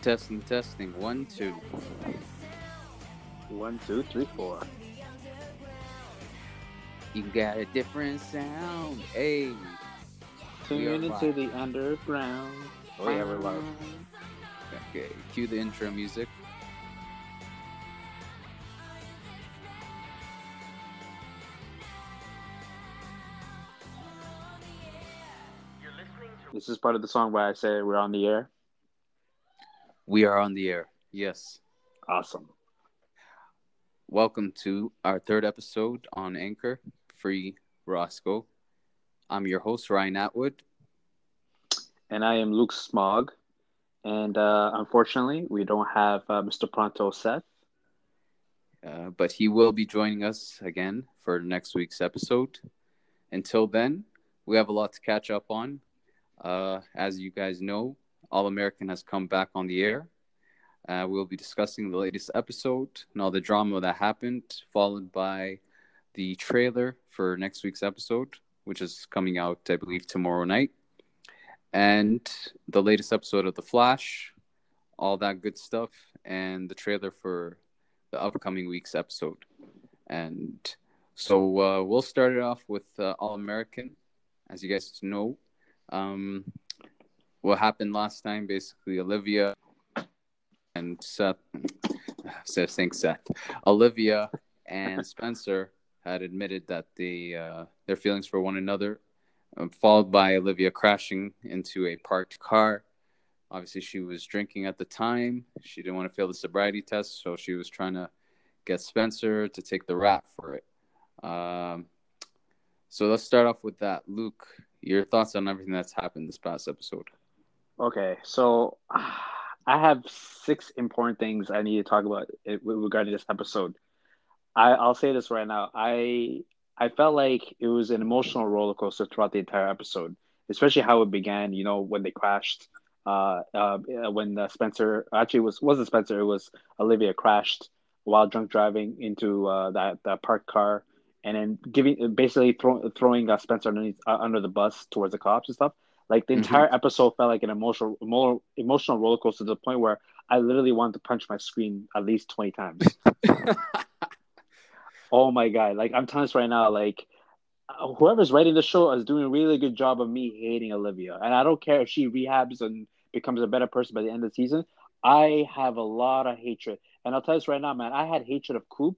Testing, testing. One, two. One, two, three, four. You got a different sound. Hey. Tune into the underground. Oh yeah, we're live. Okay, cue the intro music. This is part of the song where I say we're on the air. We are on the air. Yes. Awesome. Welcome to our third episode on Anchor, Free Roscoe. I'm your host, Ryan Atwood. And I am Luke Smog. And uh, unfortunately, we don't have uh, Mr. Pronto Seth. Uh, but he will be joining us again for next week's episode. Until then, we have a lot to catch up on. Uh, as you guys know, All American has come back on the air. Uh, we'll be discussing the latest episode and all the drama that happened, followed by the trailer for next week's episode, which is coming out, I believe, tomorrow night, and the latest episode of The Flash, all that good stuff, and the trailer for the upcoming week's episode. And so uh, we'll start it off with uh, All American. As you guys know, um, what happened last time basically, Olivia and Seth, Seth saying Seth, Olivia and Spencer had admitted that they, uh, their feelings for one another, um, followed by Olivia crashing into a parked car. Obviously, she was drinking at the time. She didn't want to fail the sobriety test, so she was trying to get Spencer to take the rap for it. Um, so let's start off with that. Luke, your thoughts on everything that's happened this past episode? Okay, so I have six important things I need to talk about regarding this episode. I, I'll say this right now. I I felt like it was an emotional roller coaster throughout the entire episode, especially how it began. You know, when they crashed. Uh, uh, when uh, Spencer actually was wasn't Spencer, it was Olivia crashed while drunk driving into uh, that that parked car, and then giving basically throw, throwing uh, Spencer underneath, uh, under the bus towards the cops and stuff. Like the Mhm. entire episode felt like an emotional, emotional roller coaster to the point where I literally wanted to punch my screen at least twenty times. oh my god! Like I'm telling you right now, like uh, whoever's writing the show is doing a really good job of me hating Olivia, and I don't care if she rehabs and becomes a better person by the end of the season. I have a lot of hatred, and I'll tell you this right now, man. I had hatred of Coop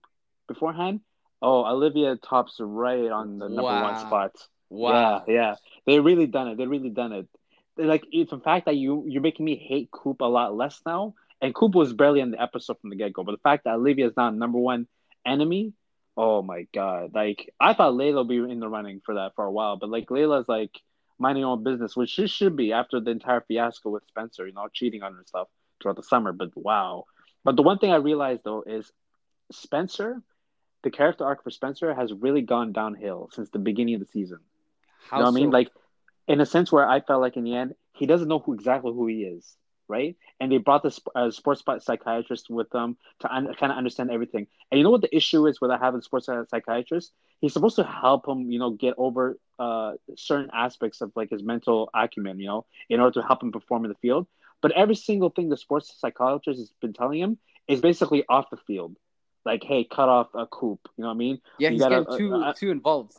beforehand. Oh, Olivia tops right on the number one spot. Wow. Yeah, yeah. They really done it. They really done it. Like if the fact that you you're making me hate Coop a lot less now, and Coop was barely in the episode from the get go, but the fact that Olivia is now number one enemy, oh my god! Like I thought Layla would be in the running for that for a while, but like Layla's like minding her own business, which she should be after the entire fiasco with Spencer, you know, cheating on her stuff throughout the summer. But wow! But the one thing I realized though is Spencer, the character arc for Spencer has really gone downhill since the beginning of the season. How You know what I mean? Like, in a sense where I felt like in the end, he doesn't know who exactly who he is, right? And they brought the uh, sports psychiatrist with them to un- kind of understand everything. And you know what the issue is with having a sports psychiatrist? He's supposed to help him, you know, get over uh, certain aspects of like his mental acumen, you know, in order to help him perform in the field. But every single thing the sports psychologist has been telling him is basically off the field. Like, hey, cut off a coop. You know what I mean? yeah, you he's gotta- getting too uh, uh, too involved.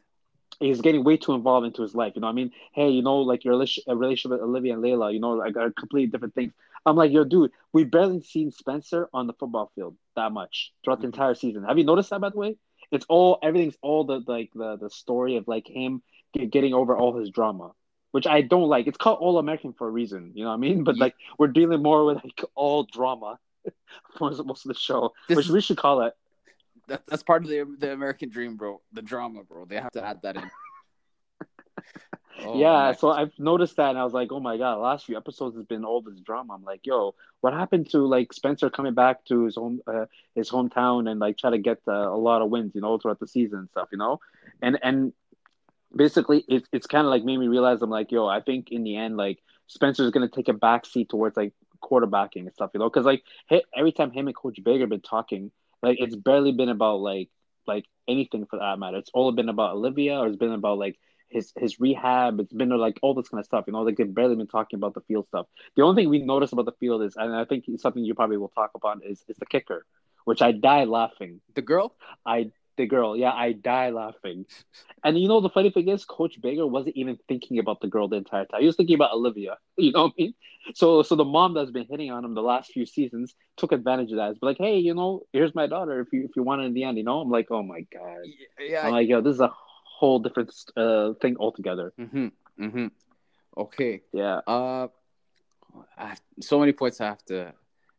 He's getting way too involved into his life. You know what I mean? Hey, you know, like your relationship with Olivia and Layla, you know, like are completely different things. I'm like, yo, dude, we've barely seen Spencer on the football field that much throughout the Mhm. entire season. Have you noticed that, by the way? It's all everything's all the like the the story of like him getting over all his drama, which I don't like. It's called All American for a reason. You know what I mean? But like we're dealing more with like all drama for most of the show, This which is- we should call it. That, that's part of the the American dream, bro. The drama, bro. They have to add that in. Oh, yeah, my- so I've noticed that, and I was like, oh my god, the last few episodes has been all this drama. I'm like, yo, what happened to like Spencer coming back to his home, uh, his hometown, and like try to get uh, a lot of wins, you know, throughout the season and stuff, you know, and and basically it, it's kind of like made me realize I'm like, yo, I think in the end, like Spencer's gonna take a back seat towards like quarterbacking and stuff, you know, because like he, every time him and Coach Baker been talking, like it's barely been about like like anything for that matter. It's all been about Olivia, or it's been about like his his rehab. It's been like all this kind of stuff. You know, like they've barely been talking about the field stuff. The only thing we notice about the field is, and I think it's something you probably will talk about is is the kicker, which I die laughing. The girl? I the girl, yeah, I die laughing. And you know the funny thing is, Coach Baker wasn't even thinking about the girl the entire time. He was thinking about Olivia. You know what I mean? So so the mom that's been hitting on him the last few seasons took advantage of that. It's like, hey, you know, here's my daughter. If you if you want it in the end, you know, I'm like, oh my god. Yeah. I'm like, yo, this is a whole different uh, thing altogether. Mm-hmm. Mm-hmm. Okay. Yeah. Uh, I so many points I have to.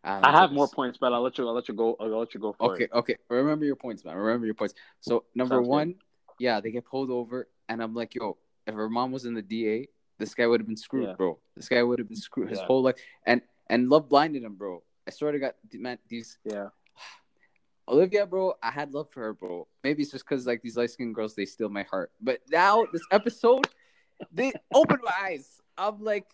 Add I have more points, but I'll let you. I'll let you go. I'll let you go for Okay, it. okay. Remember your points, man. Remember your points. So number Sounds good. one, yeah, they get pulled over, and I'm like, yo, if her mom was in the DA, this guy would have been screwed, Yeah. bro. This guy would have been screwed his Yeah. whole life, and and love blinded him, bro. I swear to God, man, these Yeah. Olivia, bro, I had love for her, bro. Maybe it's just because like these light skinned girls, they steal my heart. But now this episode, they opened my eyes. I'm like,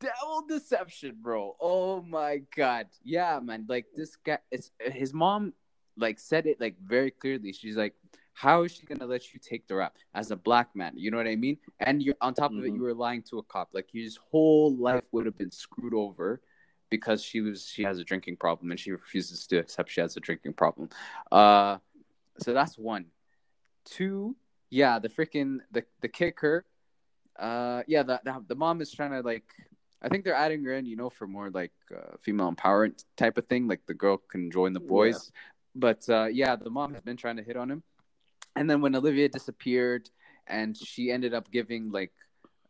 devil deception, bro. Oh my god, yeah, man. Like this guy, it's his mom. Like said it like very clearly. She's like, how is she gonna let you take the rap as a black man? You know what I mean? And you're on top of it, Mhm. you were lying to a cop. Like his whole life would have been screwed over because she was she has a drinking problem and she refuses to accept she has a drinking problem. Uh, so that's one. Two, yeah, the freaking the the kicker. Uh, yeah, the, the the mom is trying to like. I think they're adding her in, you know, for more like uh, female empowerment type of thing. Like the girl can join the boys. But uh, yeah, the mom has been trying to hit on him. And then when Olivia disappeared, and she ended up giving like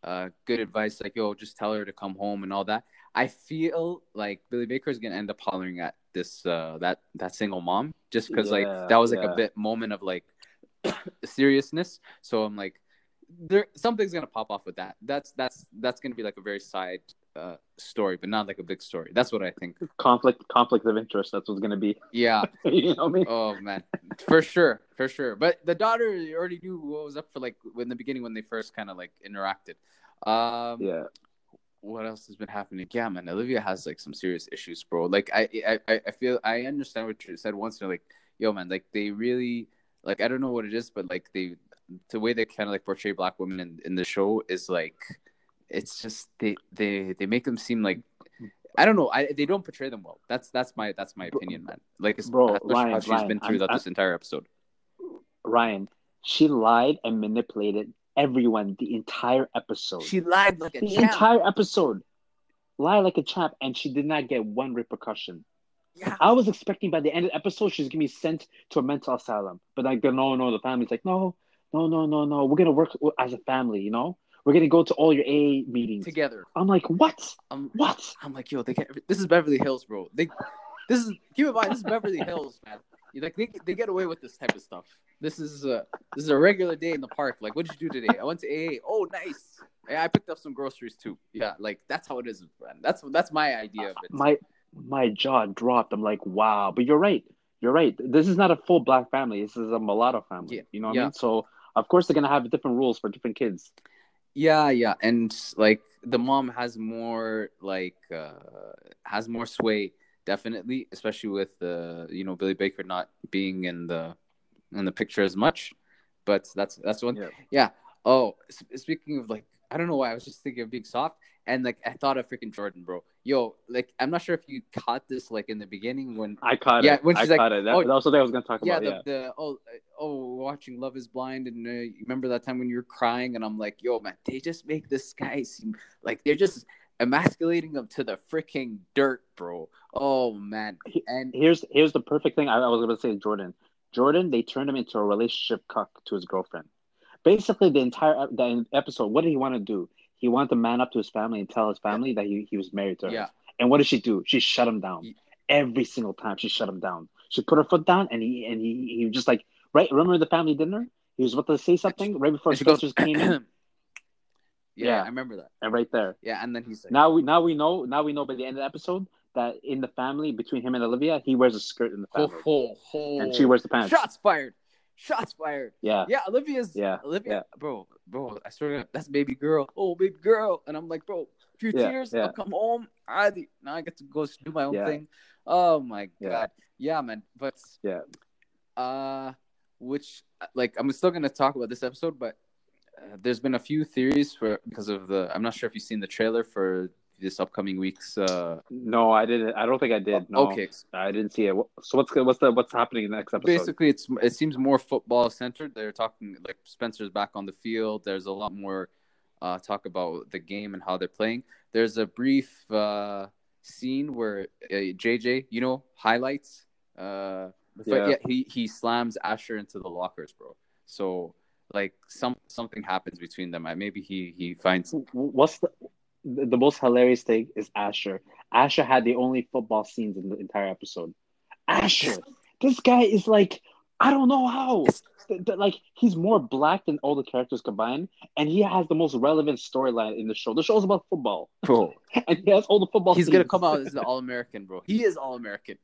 uh, good advice, like "Yo, just tell her to come home" and all that. I feel like Billy Baker is gonna end up hollering at this uh, that that single mom just because Yeah, like that was like yeah. a bit moment of like seriousness. So I'm like, there something's gonna pop off with that. That's that's that's gonna be like a very side uh, story, but not like a big story. That's what I think. Conflict. Conflict of interest. That's what's gonna be. Yeah. you know I mean? Oh man, for sure, for sure. But the daughter already knew what was up for like in the beginning when they first kind of like interacted. Um, Yeah. what else has been happening? Yeah, man, Olivia has like some serious issues, bro. Like I, I, I- I feel I understand what you said once. You're like, yo, man, like they really like I don't know what it is, but like they the way they kind of like portray black women in, in the show is like it's just they they they make them seem like I don't know. I they don't portray them well. That's that's my that's my opinion, man. Like, it's, Bro, Ryan, how she's Ryan, been through I'm- this entire episode. Ryan, she lied and manipulated everyone the entire episode. She lied like a the champ. entire episode. Lie like a champ, and she did not get one repercussion. yeah. I was expecting by the end of the episode she's gonna be sent to a mental asylum, but like no, no, the family's like no, no, no, no, no. We're gonna work as a family, you know. We're gonna go to all your AA meetings. Together. I'm like, what? I'm, What? I'm like, yo, they get this is Beverly Hills, bro. They this is keep in mind this is Beverly Hills, man. You like they, they get away with this type of stuff. This is uh this is a regular day in the park. Like, what did you do today? I went to AA. Oh, nice. Yeah, I picked up some groceries too. Yeah, like that's how it is, man. That's that's my idea of it. My my jaw dropped. I'm like, wow. But you're right. You're right. This is not a full black family. This is a mulatto family. Yeah, You know what yeah. I mean? So of course they're gonna have different rules for different kids. Yeah, yeah, and like the mom has more like uh has more sway definitely, especially with uh you know Billy Baker not being in the in the picture as much. But that's that's one. Yeah. Yeah. Oh, s- speaking of like, I don't know why I was just thinking of being soft, and like I thought of freaking Jordan, bro. Yo, like I'm not sure if you caught this like in the beginning when I caught Yeah, it. when I she's like, caught it. That, oh, that was what I was gonna talk yeah, about. the, yeah. the oh oh watching Love Is Blind and uh, you remember that time when you were crying and I'm like, yo man, they just make this guy seem like they're just emasculating him to the freaking dirt, bro. Oh man, and here's here's the perfect thing I, I was gonna say Jordan. Jordan, they turned him into a relationship cuck to his girlfriend. Basically, the entire the episode, what did he want to do? He wanted to man up to his family and tell his family that he, he was married to her. yeah, And what did she do? She shut him down. Every single time she shut him down. She put her foot down and he and he he was just like right. Remember the family dinner? He was about to say something right before goes, Spencer's came in, yeah, Yeah. I remember that. and right there. Yeah, and then he's like, Now we now we know now we know by the end of the episode that in the family between him and Olivia, he wears a skirt in the family, ho, ho. and she wears the pants. shots fired, shots fired. Yeah, Yeah, Olivia's Yeah, Olivia, yeah. bro, bro. I swear, to God, that's baby girl. Oh, baby girl, and I'm like, bro, a few Yeah, tears, yeah. I'll come home. I now I get to go do my own Yeah. thing. Oh my god, yeah, man. But Yeah. uh, which like I'm still gonna talk about this episode, but uh, there's been a few theories for because of the. I'm not sure if you've seen the trailer for this upcoming week's. Uh, No, I didn't. I don't think I did. No, Okay, I didn't see it. So what's what's the what's happening in the next episode? basically it's it seems more football centered. They're talking like Spencer's back on the field. There's a lot more uh, talk about the game and how they're playing. There's a brief uh, scene where uh, JJ, you know, highlights. Uh, but Yeah. yeah, he he slams Asher into the lockers, bro. So like some something happens between them. Uh, Maybe he he finds what's the the the most hilarious thing is Asher. Asher had the only football scenes in the entire episode. Asher, this guy is like I don't know how. Th- th- Like he's more black than all the characters combined, and he has the most relevant storyline in the show. The show's about football, bro. and he has all the football. He's gonna come out as the All American, bro. He is All American.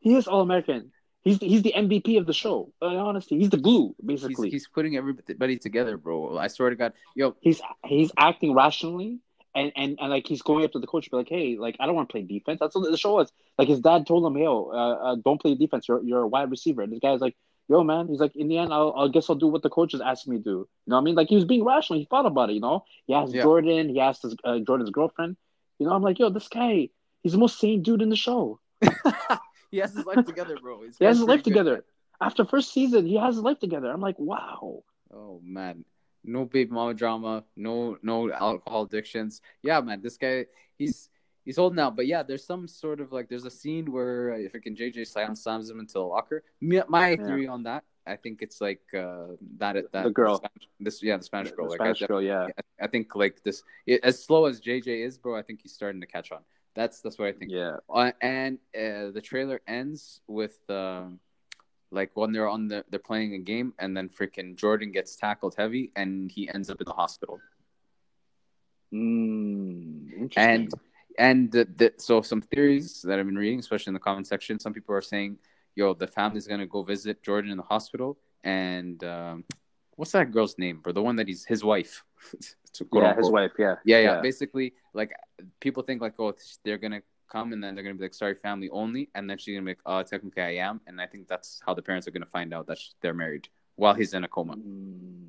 He is all American. He's the, he's the MVP of the show. Uh, honestly, he's the glue, He's, basically. he's putting everybody together, bro. I swear to God, yo, he's he's acting rationally and, and and like he's going up to the coach be like hey like i don't want to play defense. That's what the show is like his dad told him yo uh, uh, don't play defense. You're, you're a wide receiver. And this guy's like yo man. He's like in the end I'll, i guess i'll do what the coach is asking me to do. You know what i mean? Like he was being rational. He thought about it you know? He asked Yeah. jordan. He asked his, uh, jordan's girlfriend. You know i'm like yo this guy he's the most sane dude in the show. He has his life together, bro. He's he has his life good. together. After first season he has his life together. I'm like wow. Oh man, no baby mama drama, no no alcohol addictions. Yeah, man, this guy he's he's holding out. But yeah, there's some sort of like there's a scene where uh, if it can JJ slams slams him into the locker. My Yeah. theory on that, I think it's like uh, that that The girl. Spanish, this yeah the Spanish girl. The Like Spanish I, girl yeah I think like this it, as slow as JJ is, bro. I think he's starting to catch on. That's that's what I think. yeah Uh, and uh, the trailer ends with um, like when they're on the they're playing a game and then freaking Jordan gets tackled heavy and he ends up in the hospital. mm, And and the, the, so some theories that I've been reading, especially in the comment section, some people are saying, "Yo, the family's gonna go visit Jordan in the hospital." And um, what's that girl's name, bro? The one that he's his wife. Yeah his wife yeah Yeah, yeah, Basically, like people think like, oh, they're gonna come and then they're gonna be like, sorry, family only, and then she's gonna be like, oh, technically I am, and I think that's how the parents are gonna find out that they're married while he's in a coma. Mm,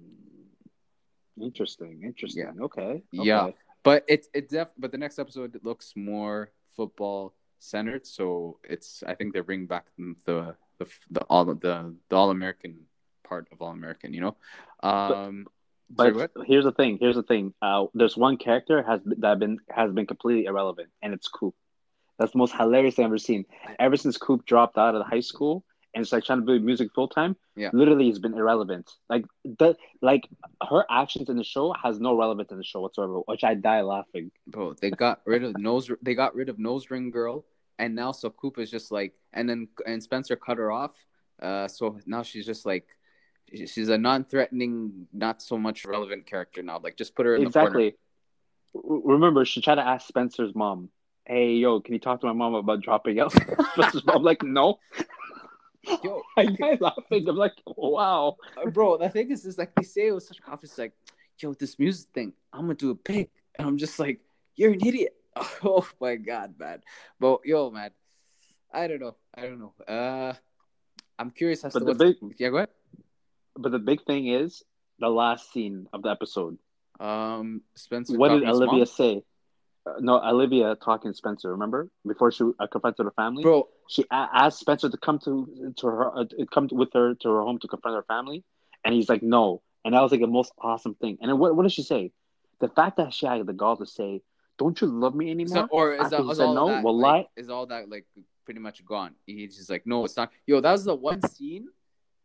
Interesting. Interesting. Yeah. Okay. Yeah. But it's it def but the next episode looks more football centered, so it's I think they're bringing back the the the all the the all American part of all American, you know. Um, sorry, But what? here's the thing. Here's the thing. Uh, there's one character has that been has been completely irrelevant, and it's Coop. That's the most hilarious thing I've ever seen. Ever since Coop dropped out of high school and it's like trying to do music full time, Yeah. literally, he's been irrelevant. Like the like her actions in the show has no relevance in the show whatsoever, which I die laughing. Bro, they got rid of nose. They got rid of nose ring girl, and now so Coop is just like, and then and Spencer cut her off. Uh, so now she's just like, she's a non-threatening, not so much relevant character now. Like, just put her in the corner. Exactly. Remember, she tried to ask Spencer's mom, "Hey, yo, can you talk to my mom about dropping out?" I'm like, "No." Yo, I died laughing. I'm like, "Wow." Uh, bro, the thing is, is like they say it was such confidence, like, yo, this music thing, I'm gonna do a big, and I'm just like, you're an idiot. Oh my god, man. But yo, man, I don't know, I don't know. Uh, I'm curious as But to the big, Yeah, go ahead. but the big thing is the last scene of the episode. Um, Spencer. what did talking to his Olivia mom? say? Uh, no, Olivia talking to Spencer. Remember before she uh, confronted her family, Bro, she a- asked Spencer to come to to her, uh, to come with her to her home to confront her family, and he's like, no. And that was like the most awesome thing. And what what did she say? The fact that she had the gall to say, "Don't you love me anymore?" so, or is After that he is said all no, that well, like, lie. is all that like pretty much gone? He's just like, no, it's not. Yo, that was the one scene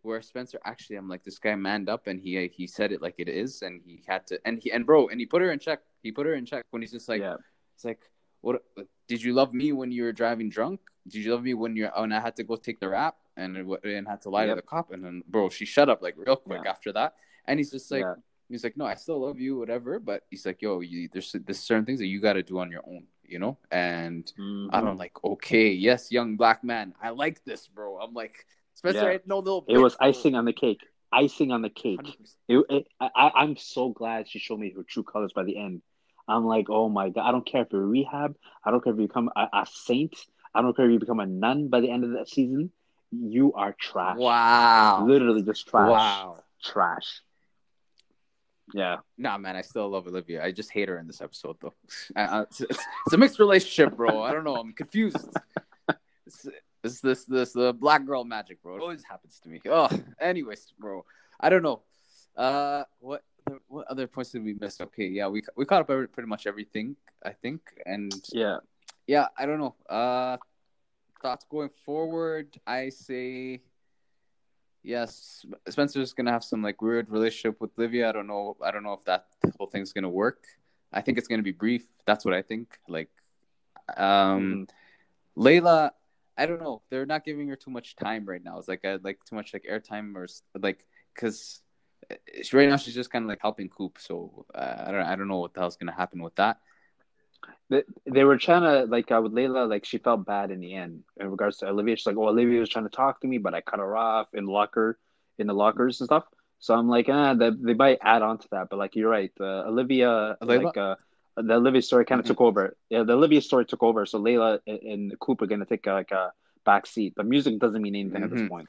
where Spencer actually, I'm like, this guy manned up and he he said it like it is, and he had to, and he and bro, and he put her in check. He put her in check when he's just like, yeah, it's like, what? Did you love me when you were driving drunk? Did you love me when you're when I had to go take the rap and and had to lie Yep. to the cop? And then, bro, she shut up like real quick Yeah. after that, and he's just like. yeah. He's like, no, I still love you, whatever. But he's like, yo, you, there's there's certain things that you got to do on your own, you know. And Mhm. I'm like, okay, yes, young black man, I like this, bro. I'm like, Spencer Yeah. no little. It was icing on the cake. Icing on the cake. It, it, I, I'm so glad she showed me her true colors by the end. I'm like, oh my god! I don't care if you're rehab. I don't care if you become a, a saint. I don't care if you become a nun by the end of that season. You are trash. Wow. Literally just trash. Wow. Trash. Yeah. Nah, man, I still love Olivia. I just hate her in this episode, though. I, I, it's, it's, a mixed relationship, bro. I don't know. I'm confused. It's, it's this this the black girl magic, bro. It always happens to me. Oh, anyways, bro. I don't know. Uh, what what other points did we miss? Okay, yeah, we we caught up every, pretty much everything, I think, and Yeah. yeah, I don't know. Uh, thoughts going forward? I say yes. Spencer's gonna have some like weird relationship with Livia. I don't know. I don't know if that whole thing's gonna work. I think it's gonna be brief. That's what I think. Like, um, Layla. I don't know. They're not giving her too much time right now. It's like a, like too much like airtime or like because right now she's just kind of like helping Coop. So uh, I don't I don't know what the hell's gonna happen with that. They, they were trying to like uh, with Layla, like she felt bad in the end in regards to Olivia. She's like, "Oh, Olivia was trying to talk to me, but I cut her off in the locker, in the lockers and stuff." So I'm like, ah, they, they might add on to that, but like you're right, uh, Olivia, Layla? like uh, the Olivia story kind of Mhm. took over. Yeah, the Olivia story took over. So Layla and- Coop are gonna take uh, like a back seat. The music doesn't mean anything at this Mhm. point.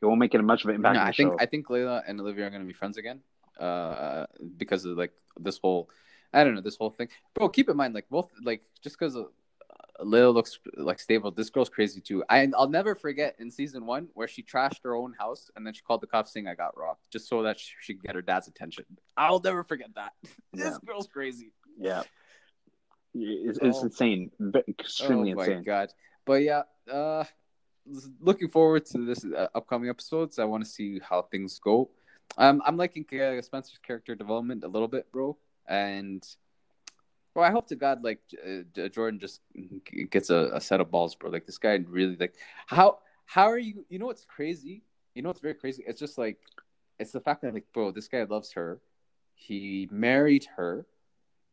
It won't make it a much of an impact. No, I think show. I think Layla and Olivia are gonna be friends again. Uh, because of like this whole, I don't know, this whole thing, bro. Keep in mind, like both, like just because uh, Layla looks like stable, this girl's crazy too. I I'll never forget in season one where she trashed her own house and then she called the cops saying I got robbed just so that she, she could get her dad's attention. I'll never forget that. this Yeah. girl's crazy. Yeah, it's, it's Oh. insane, extremely oh my insane. god! But yeah, uh, looking forward to this uh, upcoming episodes. I want to see how things go. Um, I'm liking uh, Spencer's character development a little bit, bro. And well, I hope to God like uh, Jordan just gets a, a set of balls, bro. Like this guy really like how how are you? You know what's crazy? You know what's very crazy? It's just like it's the fact that like, bro, this guy loves her. He married her.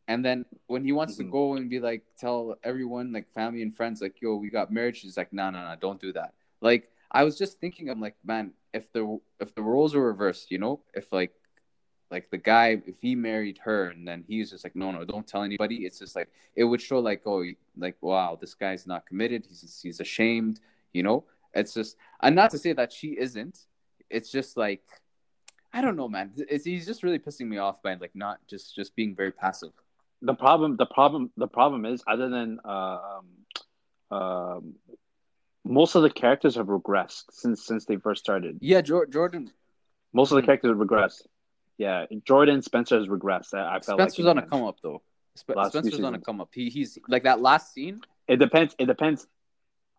And then when he wants Mhm. to go and be like, tell everyone, like family and friends, like, yo, we got married. She's like, no, no, no, don't do that. Like, I was just thinking, I'm like, man, if the if the roles were reversed, you know, if like like the guy, if he married her and then he's just like, no, no, don't tell anybody. It's just like it would show like, oh, like wow, this guy's not committed. He's he's ashamed, you know. It's just, and not to say that she isn't. It's just like, I don't know, man. It's he's just really pissing me off by like not just just being very passive. The problem the problem the problem is other than uh, um, um, most of the characters have regressed since since they first started. Yeah, Jor- Jordan. Most of the characters have regressed. Yeah jordan spencer has regressed. I, I felt Spencer's like on a come up though. Few Spencer's on a come up. He he's like that last scene. it depends it depends.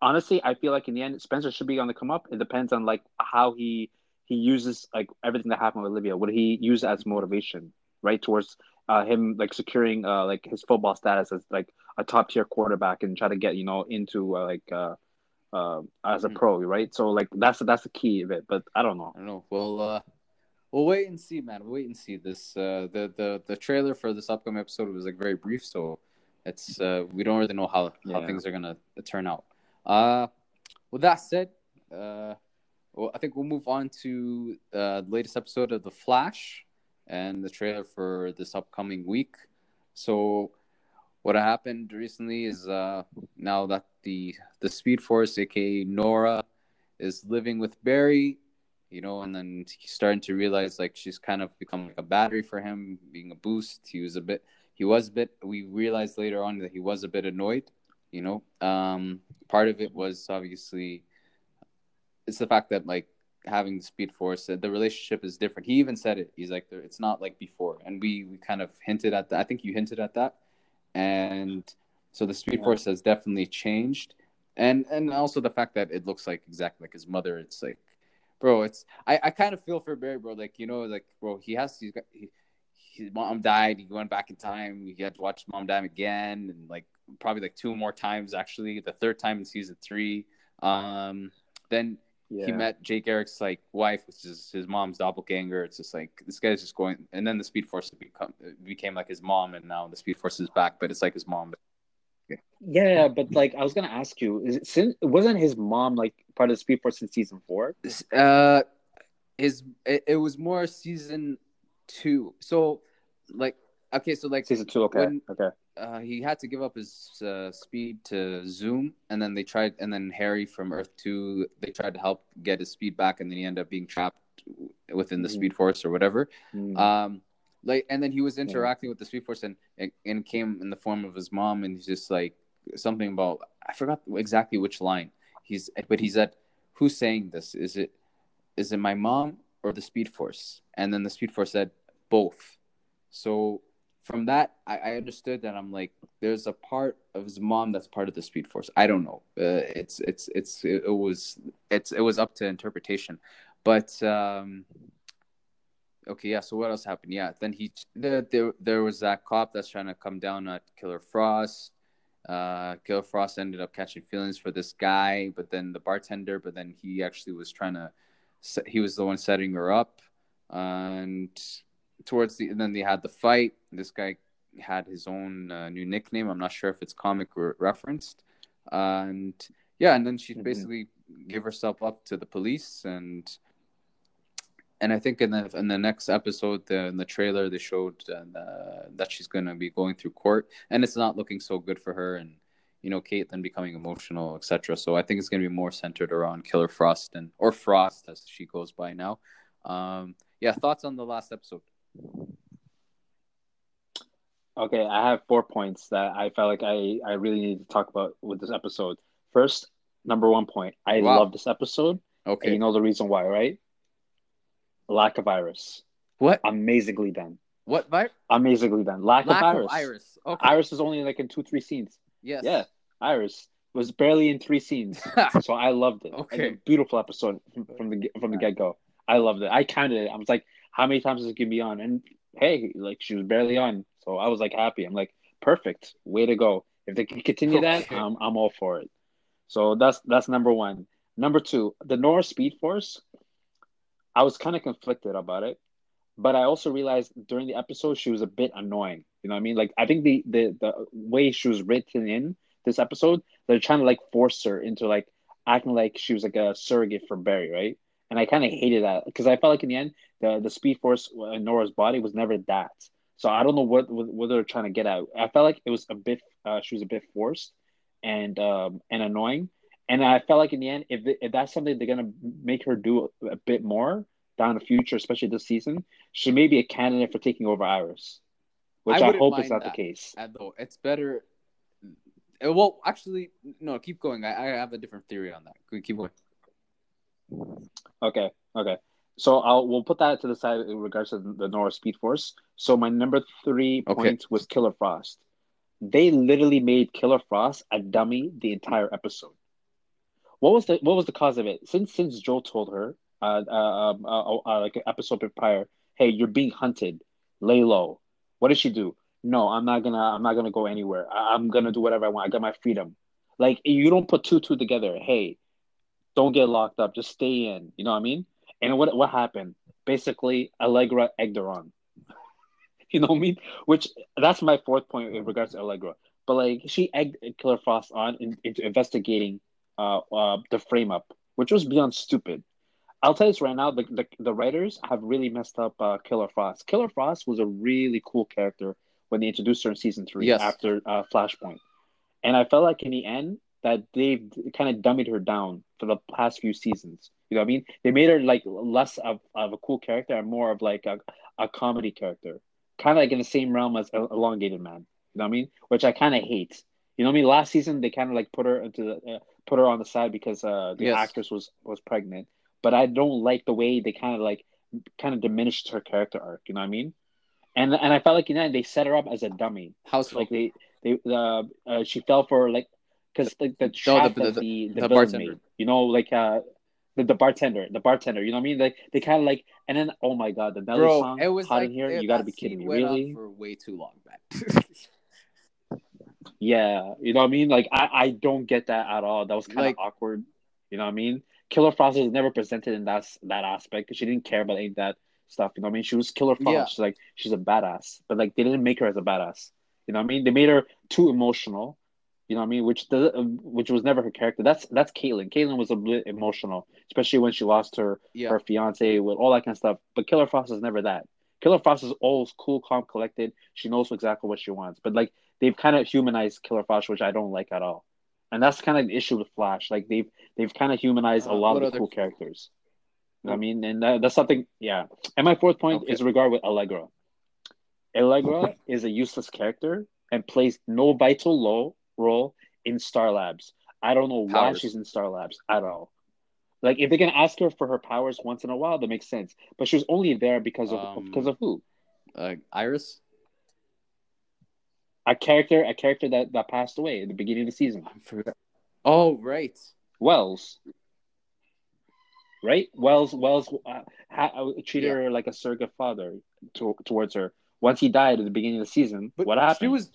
Honestly i feel like in the end spencer should be on the come up. It depends on like how he he uses like everything that happened with olivia. Would he use as motivation right towards uh, him like securing uh, like his football status as like a top tier quarterback and try to get you know into uh, like uh, uh, as a Mhm. pro right so like that's that's the key of it but i don't know I don't know. We'll uh, we'll wait and see, man. We'll wait and see. This uh, the the the trailer for this upcoming episode was like very brief, so it's uh, we don't really know how how Yeah. things are gonna turn out. Uh, with that said, uh, well, I think we'll move on to uh, the latest episode of The Flash and the trailer for this upcoming week. So, what happened recently is uh, now that the the Speed Force, aka Nora, is living with Barry, you know, and then he's starting to realize like she's kind of become like a battery for him, being a boost. He was a bit, he was a bit. We realized later on that he was a bit annoyed, you know. Um, part of it was obviously it's the fact that like having the Speed Force, the relationship is different. He even said it. He's like, it's not like before, and we we kind of hinted at that. I think you hinted at that, and so the Speed Yeah. Force has definitely changed, and and also the fact that it looks like exactly like his mother. It's like, bro, it's I I kind of feel for Barry, bro. Like you know, like bro, he has he's got he, his mom died. He went back in time. He had to watch mom die again, and like probably like two more times actually. The third time in season three. Um, then yeah he met Jay Garrick's like wife, which is his mom's doppelganger. It's just like this guy's just going, and then the Speed Force become became like his mom, and now the Speed Force is back, but it's like his mom. yeah but like i was gonna ask you is it since wasn't his mom like part of the speed force in season four Uh, his it, it was more season two. So like okay, so like season two okay When- okay uh, he had to give up his uh, speed to Zoom, and then they tried, and then Harry from Earth Two, they tried to help get his speed back, and then he ended up being trapped within the Mhm. Speed Force or whatever. Mm. Um, like and then he was interacting yeah. with the Speed Force and and came in the form of his mom and he's just like something about I forgot exactly which line he's but he said who's saying this is it is it my mom or the Speed Force and then the Speed Force said both so from that I, I understood that I'm like there's a part of his mom that's part of the Speed Force I don't know uh, it's it's it's it, was it's it was up to interpretation but um okay, yeah. So what else happened? Yeah, then he there there, there was that cop that's trying to come down at Killer Frost. Uh, Killer Frost ended up catching feelings for this guy, but then the bartender, but then he actually was trying to, he was the one setting her up, and towards the then they had the fight. This guy had his own uh, new nickname. I'm not sure if it's comic or referenced, and yeah, and then she mm-hmm. basically gave herself up to the police and and I think in the in the next episode, the, in the trailer, they showed uh, that she's going to be going through court, and it's not looking so good for her, and you know, Caitlin becoming emotional, etc. So I think it's going to be more centered around Killer Frost and or Frost as she goes by now. Um, yeah, thoughts on the last episode? Okay, I have four points that I felt like I I really need to talk about with this episode. First, number one point, I wow. love this episode. Okay, you know the reason why, right? Lack of iris. What? Amazingly done. What virus? Amazingly done. Lack, Lack of iris. Of iris. Okay. Iris was only like in two, three scenes. Yes. Yeah. Iris was barely in three scenes. so I loved it. Okay. beautiful episode from the from the get go. I loved it. I counted it. I was like, how many times is it gonna be on? And hey, like she was barely on. So I was like happy. I'm like, perfect. Way to go. If they can continue okay. that, I'm I'm all for it. So that's that's number one. Number two, the Nora Speed Force I was kind of conflicted about it, but I also realized during the episode she was a bit annoying. You know what I mean? Like I think the the the way she was written in this episode, they're trying to like force her into like acting like she was like a surrogate for Barry, right? And I kind of hated that because I felt like in the end, the the Speed Force in Nora's body was never that. So I don't know what what they're trying to get at. I felt like it was a bit. Uh, she was a bit forced and um, and annoying. And I felt like in the end, if, if that's something they're gonna make her do a, a bit more down the future, especially this season, she may be a candidate for taking over Iris, which I, I hope is not that, the case. Though it's better. Uh, well, actually, no. Keep going. I, I have a different theory on that. Keep going. Okay. Okay. So I'll we'll put that to the side in regards to the Nora Speed Force. So my number three okay. point was Killer Frost. They literally made Killer Frost a dummy the entire episode. What was the what was the cause of it? Since since Joel told her, uh, uh, um, uh, uh, like an episode prior, hey, you're being hunted, lay low. What did she do? No, I'm not gonna I'm not gonna go anywhere. I, am gonna do whatever I want. I got my freedom. Like you don't put two two together. Hey, don't get locked up. Just stay in. You know what I mean? And what what happened? Basically, Allegra egged her on. you know what I mean? Which that's my fourth point in regards to Allegra. But like she egged Killer Frost on in, into investigating uh, uh, the frame up, which was beyond stupid. I'll tell you this right now: the, the, the writers have really messed up uh, Killer Frost. Killer Frost was a really cool character when they introduced her in season three yes. after uh, Flashpoint, and I felt like in the end that they've kind of dummied her down for the past few seasons. You know what I mean? They made her like less of, of a cool character and more of like a, a comedy character, kind of like in the same realm as Elongated Man. You know what I mean? Which I kind of hate. You know what I mean? Last season they kind of like put her into the, uh, put her on the side because uh, the yes. actress was was pregnant. But I don't like the way they kind of like kind of diminished her character arc. You know what I mean? And and I felt like you know they set her up as a dummy. How so? Like they they uh, uh she fell for like because like the trap no, the, the, the, the, the bartender. Made, you know, like uh the, the bartender, the bartender. You know what I mean? Like they kind of like, and then oh my god, the Nelly Bro, song, it was hot like, in here. You got to be kidding me, really? For way too long, man. Yeah, you know what I mean. Like I, I don't get that at all. That was kind of like, awkward. You know what I mean? Killer Frost was never presented in that that aspect. because She didn't care about any of that stuff. You know what I mean? She was Killer Frost. Yeah. She's like she's a badass, but like they didn't make her as a badass. You know what I mean? They made her too emotional. You know what I mean? Which the which was never her character. That's that's Caitlin. Caitlin was a bit emotional, especially when she lost her yeah. her fiance with all that kind of stuff. But Killer Frost is never that. Killer Frost is always cool, calm, collected. She knows exactly what she wants. But like they've kind of humanized Killer Frost, which I don't like at all. And that's kind of the issue with Flash. Like they've they've kind of humanized uh, a lot of the other... cool characters. I mean, and that, that's something. Yeah. And my fourth point okay. is regard with Allegra. Allegra is a useless character and plays no vital low role in Star Labs. I don't know why she's in Star Labs at all. Like if they're gonna ask her for her powers once in a while, that makes sense. But she was only there because of Um, because of who? Uh, Iris. A character, a character that, that passed away at the beginning of the season. Oh right. Wells, right? Wells, Wells uh, ha- uh, treated Yeah. her like a surrogate father to, towards her. Once he died at the beginning of the season, But what happened? She was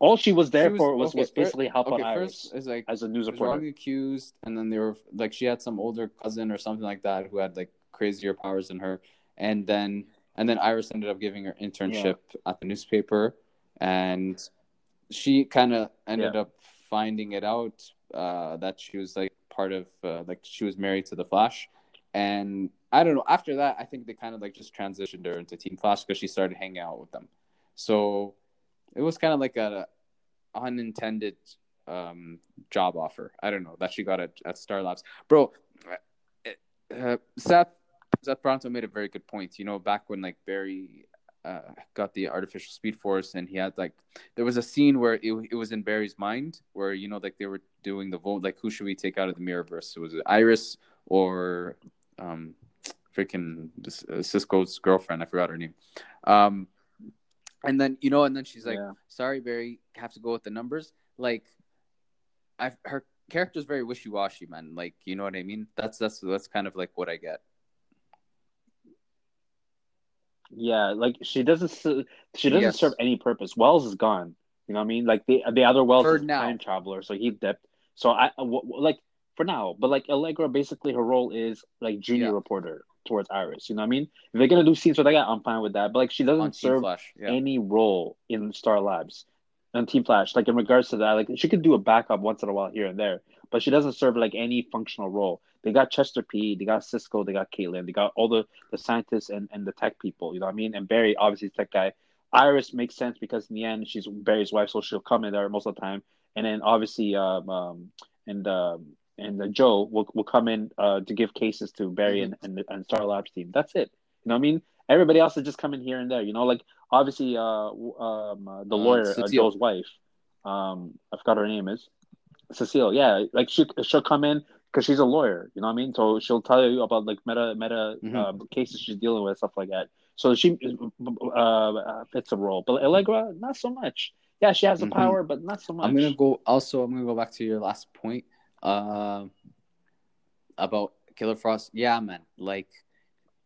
All she was there she for was, okay, was fir- basically help okay, out Iris is like as a news reporter. accused, and then they were like she had some older cousin or something like that who had like crazier powers than her, and then and then Iris ended up giving her internship at the newspaper, and she kind of ended up finding it out uh, that she was like part of uh, like she was married to the Flash, and I don't know. After that, I think they kind of like just transitioned her into Team Flash because she started hanging out with them. So it was kind of like a unintended um, job offer. I don't know that she got at, at Star Labs, bro. Uh, Seth Seth Pronto made a very good point. You know, back when like Barry uh, got the artificial speed force, and he had like there was a scene where it, it was in Barry's mind where you know like they were doing the vote, like who should we take out of the Mirrorverse? Was it Iris or um, freaking uh, Cisco's girlfriend? I forgot her name. Um, and then you know, and then she's like, Yeah. "Sorry, Barry, have to go with the numbers." Like, I her character's very wishy washy, man. Like, you know what I mean? That's that's that's kind of like what I get. Yeah, like she doesn't she doesn't Yes. serve any purpose. Wells is gone. You know what I mean? Like the the other Wells For is now. time traveler, so he dipped. So I uh, w- w- like for now, but like Allegra, basically her role is like junior Yeah. reporter towards Iris. You know what I mean? If they're gonna do scenes with that guy, I'm fine with that. But like she doesn't serve Flash, yeah. any role in Star Labs and Team Flash. Like in regards to that, like she could do a backup once in a while here and there, but she doesn't serve like any functional role. They got Chester P, they got Cisco, they got Caitlin, they got all the the scientists and and the tech people. You know what I mean? And Barry, obviously, is tech guy. Iris makes sense because in the end, she's Barry's wife, so she'll come in there most of the time. And then obviously, um, um and um, and uh, Joe will will come in uh to give cases to Barry and and, and Star Labs team. That's it. You know what I mean? Everybody else is just coming here and there. You know, like obviously, uh, um, uh, the Uh, lawyer, uh, Joe's wife, um, I forgot her name is Cecile. Yeah, like she she'll come in because she's a lawyer. You know what I mean? So she'll tell you about like meta meta Mhm. uh, cases she's dealing with, stuff like that. So she uh, fits a role, but Allegra not so much. Yeah, she has the Mhm. power, but not so much. I'm gonna go. Also, I'm gonna go back to your last point uh, about Killer Frost. Yeah, man. Like,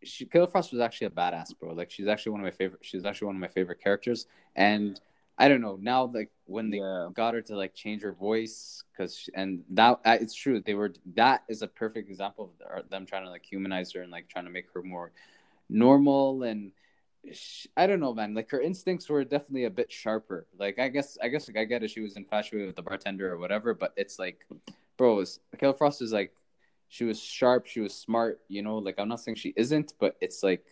she, Killer Frost was actually a badass, bro. Like, she's actually one of my favorite. She's actually one of my favorite characters. And I don't know now, like when they Yeah. got her to like change her voice, because and that uh, it's true. They were that is a perfect example of them trying to like humanize her and like trying to make her more normal and I don't know, man. Like her instincts were definitely a bit sharper. Like I guess, I guess, like I get it. She was infatuated with the bartender or whatever, but it's like, bro, it's, Killer Frost is like, she was sharp, she was smart. You know, like I'm not saying she isn't, but it's like,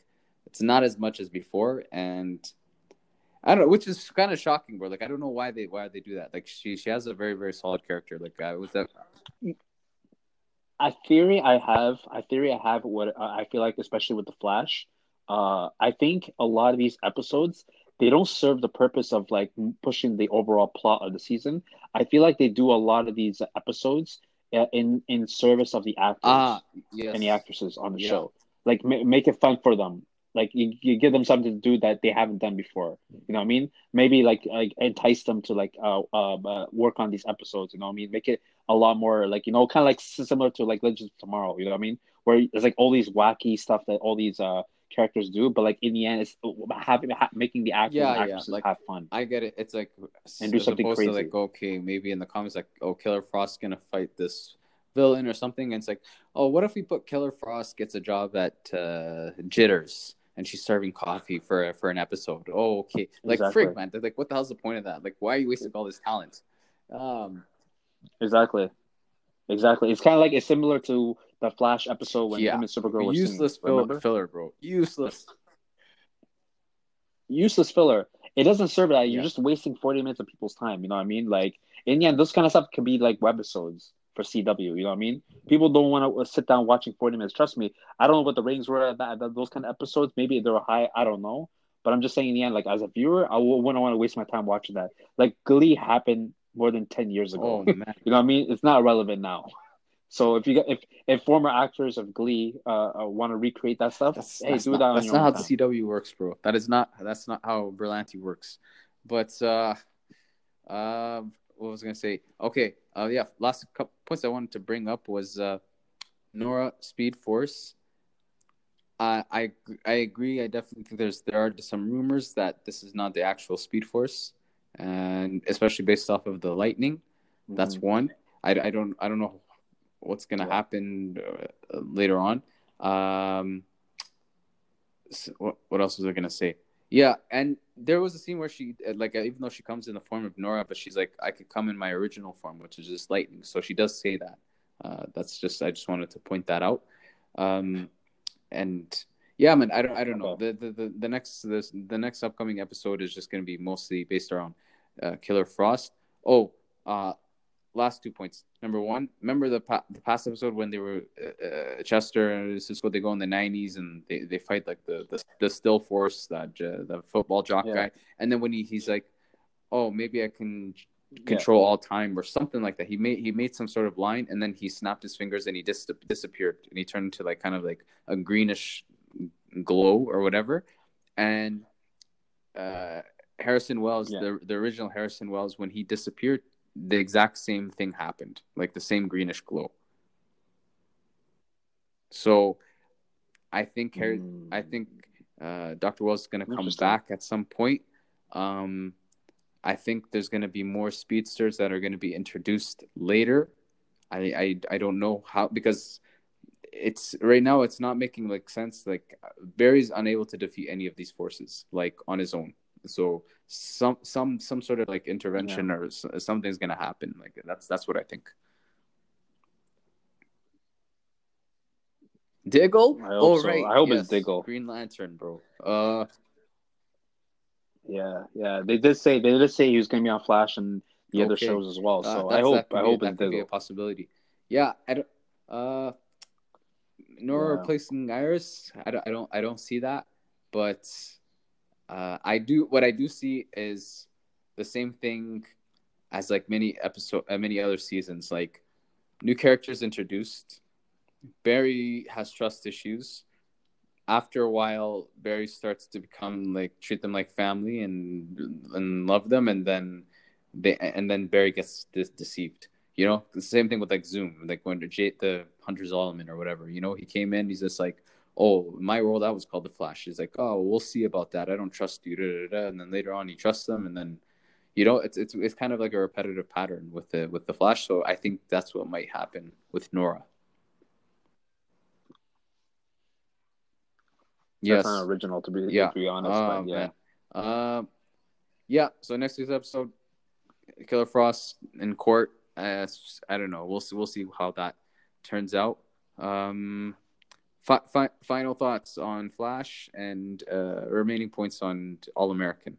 it's not as much as before, and I don't know, which is kind of shocking, bro. Like I don't know why they why they do that. Like she she has a very very solid character. Like I was that. I theory I have. I theory I have what uh, I feel like, especially with the Flash. Uh, I think a lot of these episodes they don't serve the purpose of like pushing the overall plot of the season. I feel like they do a lot of these episodes uh, in in service of the actors Ah, yes. and the actresses on the Yeah. show. Like ma- make it fun for them. Like you, you give them something to do that they haven't done before. You know what I mean? Maybe like like entice them to like uh, uh, uh work on these episodes. You know what I mean? Make it a lot more like you know kind of like similar to like Legends of Tomorrow. You know what I mean? Where it's like all these wacky stuff that all these uh characters do, but like in the end, it's having ha- making the actors Yeah, yeah, like- have fun. I get it. It's like And do something crazy. to like okay, maybe in the comics like oh Killer Frost's gonna fight this villain or something, and it's like oh what if we put Killer Frost gets a job at uh, Jitters and she's serving coffee for for an episode. Oh okay, like Exactly. frig man, They're like what the hell's the point of that? Like why are you wasting all this talent? Um, Exactly. Exactly. It's kind of like it's similar to the Flash episode when Yeah. him and Supergirl were useless singing, fill- remember? filler, bro. Useless. useless filler. It doesn't serve that. You're Yeah. just wasting 40 minutes of people's time. You know what I mean? Like, in the end, those kind of stuff can be like webisodes for CW. You know what I mean? People don't want to sit down watching 40 minutes. Trust me, I don't know what the ratings were at that, those kind of episodes. Maybe they were high. I don't know. But I'm just saying in the end, like as a viewer, I wouldn't want to waste my time watching that. Like Glee happened more than ten years ago. Oh, man. you know what I mean? It's not relevant now. So if you got, if if former actors of Glee uh, uh want to recreate that stuff, that's, hey, that's do not, that. That's not how time. the CW works, bro. That is not that's not how Berlanti works. But uh, uh, what was I gonna say? Okay, uh, yeah. Last couple points I wanted to bring up was uh, Nora Speed Force. I I I agree. I definitely think there's there are some rumors that this is not the actual Speed Force, and especially based off of the lightning. That's mm-hmm. one. I, I don't I don't know what's going to yeah. happen uh, later on. Um, so what what else was I going to say? Yeah, and there was a scene where she uh, like uh, even though she comes in the form of Nora, but she's like I could come in my original form, which is just lightning. So she does say that. Uh, that's just I just wanted to point that out. Um, and yeah, man, I don't I don't know. The the the, the next this the next upcoming episode is just going to be mostly based around uh, Killer Frost. Oh, uh, last two points. Number one, remember the pa- the past episode when they were uh, uh, Chester and Cisco? They go in the '90s and they, they fight like the, the the still force that uh, the football jock yeah. guy. And then when he, he's like, "Oh, maybe I can control yeah. all time" or something like that. He made he made some sort of line, and then he snapped his fingers and he dis- disappeared, and he turned into like kind of like a greenish glow or whatever. And uh, Harrison Wells, yeah. the the original Harrison Wells, when he disappeared, the exact same thing happened, like the same greenish glow. So, I think mm. I think uh, Dr. Wells is going to come back at some point. Um, I think there's going to be more speedsters that are going to be introduced later. I, I I don't know how because it's right now it's not making like sense. Like Barry's unable to defeat any of these forces like on his own. So some some some sort of like intervention yeah. or something's gonna happen. Like that's that's what I think. Diggle? oh so. right, I hope yes. it's Diggle. Green Lantern, bro. Uh, yeah, yeah. They did say they did say he was gonna be on Flash and the okay. other shows as well. So uh, I hope I hope that could be a possibility. Yeah, I don't. Uh, nor yeah. replacing Iris. I don't. I don't. I don't see that. But uh, I do what I do see is the same thing as like many episode, uh, many other seasons. Like new characters introduced. Barry has trust issues. After a while, Barry starts to become like treat them like family and and love them, and then they and then Barry gets de- deceived. You know, the same thing with like Zoom, like when J- the Hunter's Zolomon or whatever. You know, he came in, he's just like, oh, my world that was called the Flash. He's like, oh, we'll see about that. I don't trust you. Da, da, da. And then later on, he trusts them, and then you know, it's it's it's kind of like a repetitive pattern with the with the Flash. So I think that's what might happen with Nora. Yes, that's original to be yeah. to be honest. Uh, yeah, uh, yeah. So next week's episode, Killer Frost in court. Uh, I don't know. We'll see. We'll see how that turns out. Um, Fi- fi- final thoughts on Flash and uh, remaining points on All American.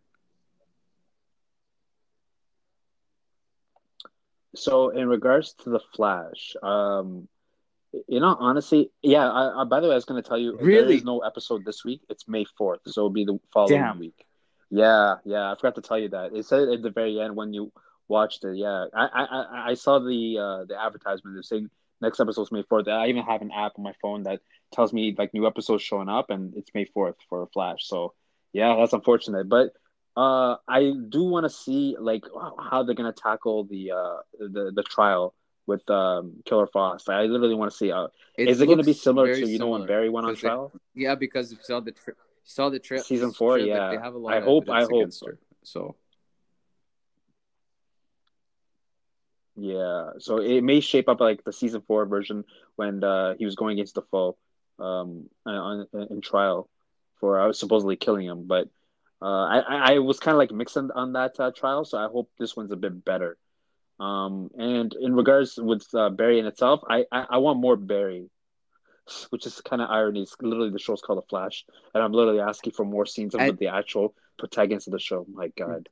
So, in regards to the Flash, um, you know, honestly, yeah. I, I, by the way, I was going to tell you, really? there is no episode this week. It's May fourth, so it'll be the following Damn. week. Yeah, yeah. I forgot to tell you that. It said at the very end when you watched it. Yeah, I, I, I saw the uh, the advertisement. They're saying next episode's May fourth. I even have an app on my phone that tells me like new episodes showing up, and it's May fourth for Flash. So yeah, that's unfortunate, but uh, I do want to see like how they're gonna tackle the uh the the trial with um Killer Frost. I literally want to see uh, it is it gonna be similar to you know when Barry went on trial? They, yeah, because you saw the tra- saw the trailer season four. yeah, they have a lot. I hope. I hope. Her, so. Yeah, so it may shape up like the season four version when uh, he was going against DeVoe um, on, in trial for I was supposedly killing him. But uh, I, I was kind of like mixing on, on that uh, trial, so I hope this one's a bit better. Um, and in regards with uh, Barry in itself, I, I, I want more Barry, which is kind of irony. It's literally the show's called The Flash, and I'm literally asking for more scenes of I, the actual protagonist of the show. My God.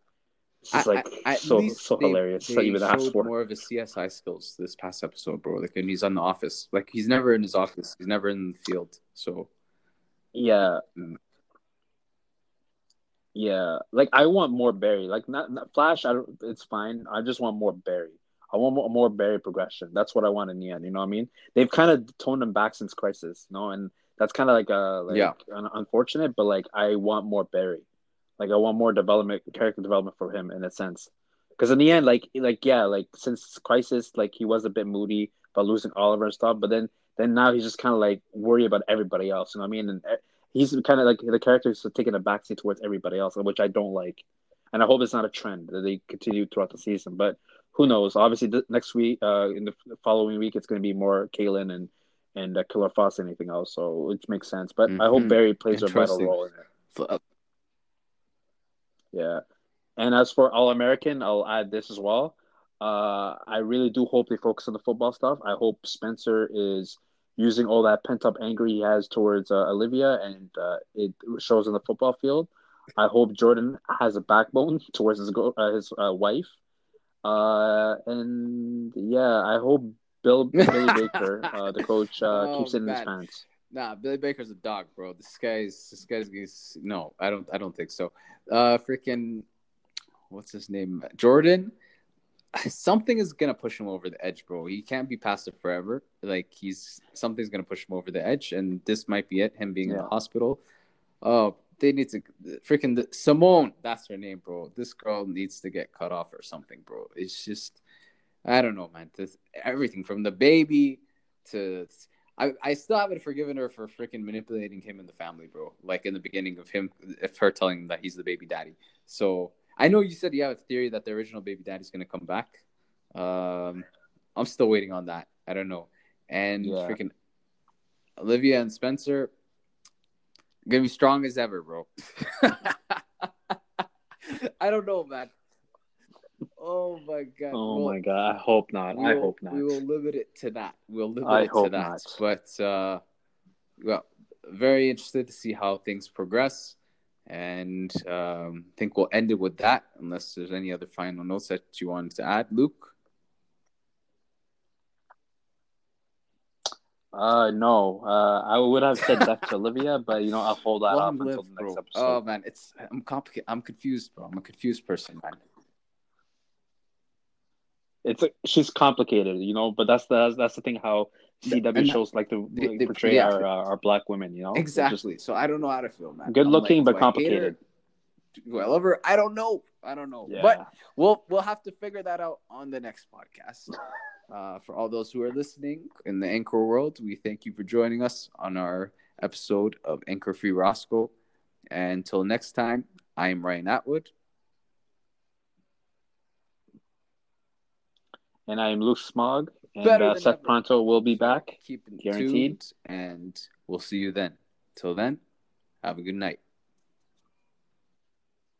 It's just like I, so so they, hilarious they even ask for more of his CSI skills this past episode, bro. Like, and he's on the office. Like, he's never in his office. He's never in the field. So, yeah. Mm. Yeah, like I want more Barry. Like not, not Flash. I don't. It's fine. I just want more Barry. I want more, more Barry progression. That's what I want in the end. You know what I mean? They've kind of toned him back since Crisis. You know, and that's kind of like a like Yeah. un- unfortunate. But like I want more Barry. Like I want more development, character development for him in a sense. Because in the end, like like yeah, like since Crisis, like he was a bit moody about losing Oliver and stuff. But then then now he's just kind of like worried about everybody else. You know what I mean? And eh, he's kind of like the character is taking a backseat towards everybody else, which I don't like. And I hope it's not a trend that they continue throughout the season. But who knows? Obviously, the next week, uh, in the following week, it's going to be more Caitlin and and uh, Killer Frost and anything else. So it makes sense. But I hope Mhm. Barry plays a vital role in it. Yeah. And as for All American, I'll add this as well. Uh, I really do hope they focus on the football stuff. I hope Spencer is using all that pent up anger he has towards uh, Olivia, and uh, it shows in the football field. I hope Jordan has a backbone towards his go- uh, his uh, wife. Uh, and yeah, I hope Bill Billy Baker, uh, the coach, uh, Oh, keeps it in his pants. Nah, Billy Baker's a dog, bro. This guy's this guy's, he's no, I don't I don't think so. Uh freaking what's his name? Jordan. Something is gonna push him over the edge, bro. He can't be passive forever. Like he's something's gonna push him over the edge, and this might be it. Him being in the hospital. Oh, they need to freaking the, Simone. That's her name, bro. This girl needs to get cut off or something, bro. It's just I don't know, man. This, everything from the baby to I, I still haven't forgiven her for freaking manipulating him and the family, bro. Like in the beginning of him, if her telling him that he's the baby daddy. So I know you said you have a theory that the original baby daddy's gonna come back. Um, I'm still waiting on that. I don't know. And Yeah. freaking Olivia and Spencer gonna be strong as ever, bro. I don't know, man. Oh my god. Oh Well, my god! I hope not. I will, hope not. We will limit it to that. We'll limit I it to that. not. But uh, well, very interested to see how things progress, and um, think we'll end it with that. Unless there's any other final notes that you wanted to add, Luke. Uh, no. Uh, I would have said death to Olivia, but you know, I'll hold that off Long until live, the next bro. episode. Oh man, it's I'm complicated. I'm confused, bro. I'm a confused person, man. It's like she's complicated, you know, but that's the that's the thing how CW And- shows like to they- they- portray yeah. our uh, our black women, you know. It's just Exactly. So I don't know how to feel, man. good I'm looking like, but do I her? complicated. Do I love her? I don't know. I don't know. Yeah. But we'll we'll have to figure that out on the next podcast. Uh, for all those who are listening in the Anchor world, we thank you for joining us on our episode of Anchor Free Roscoe. And until next time, I am Ryan Atwood. And I am Luke Smog, and uh, Seth ever. Pronto will be back. Keep it Guaranteed. and we'll see you then. Till then, have a good night.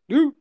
Dude.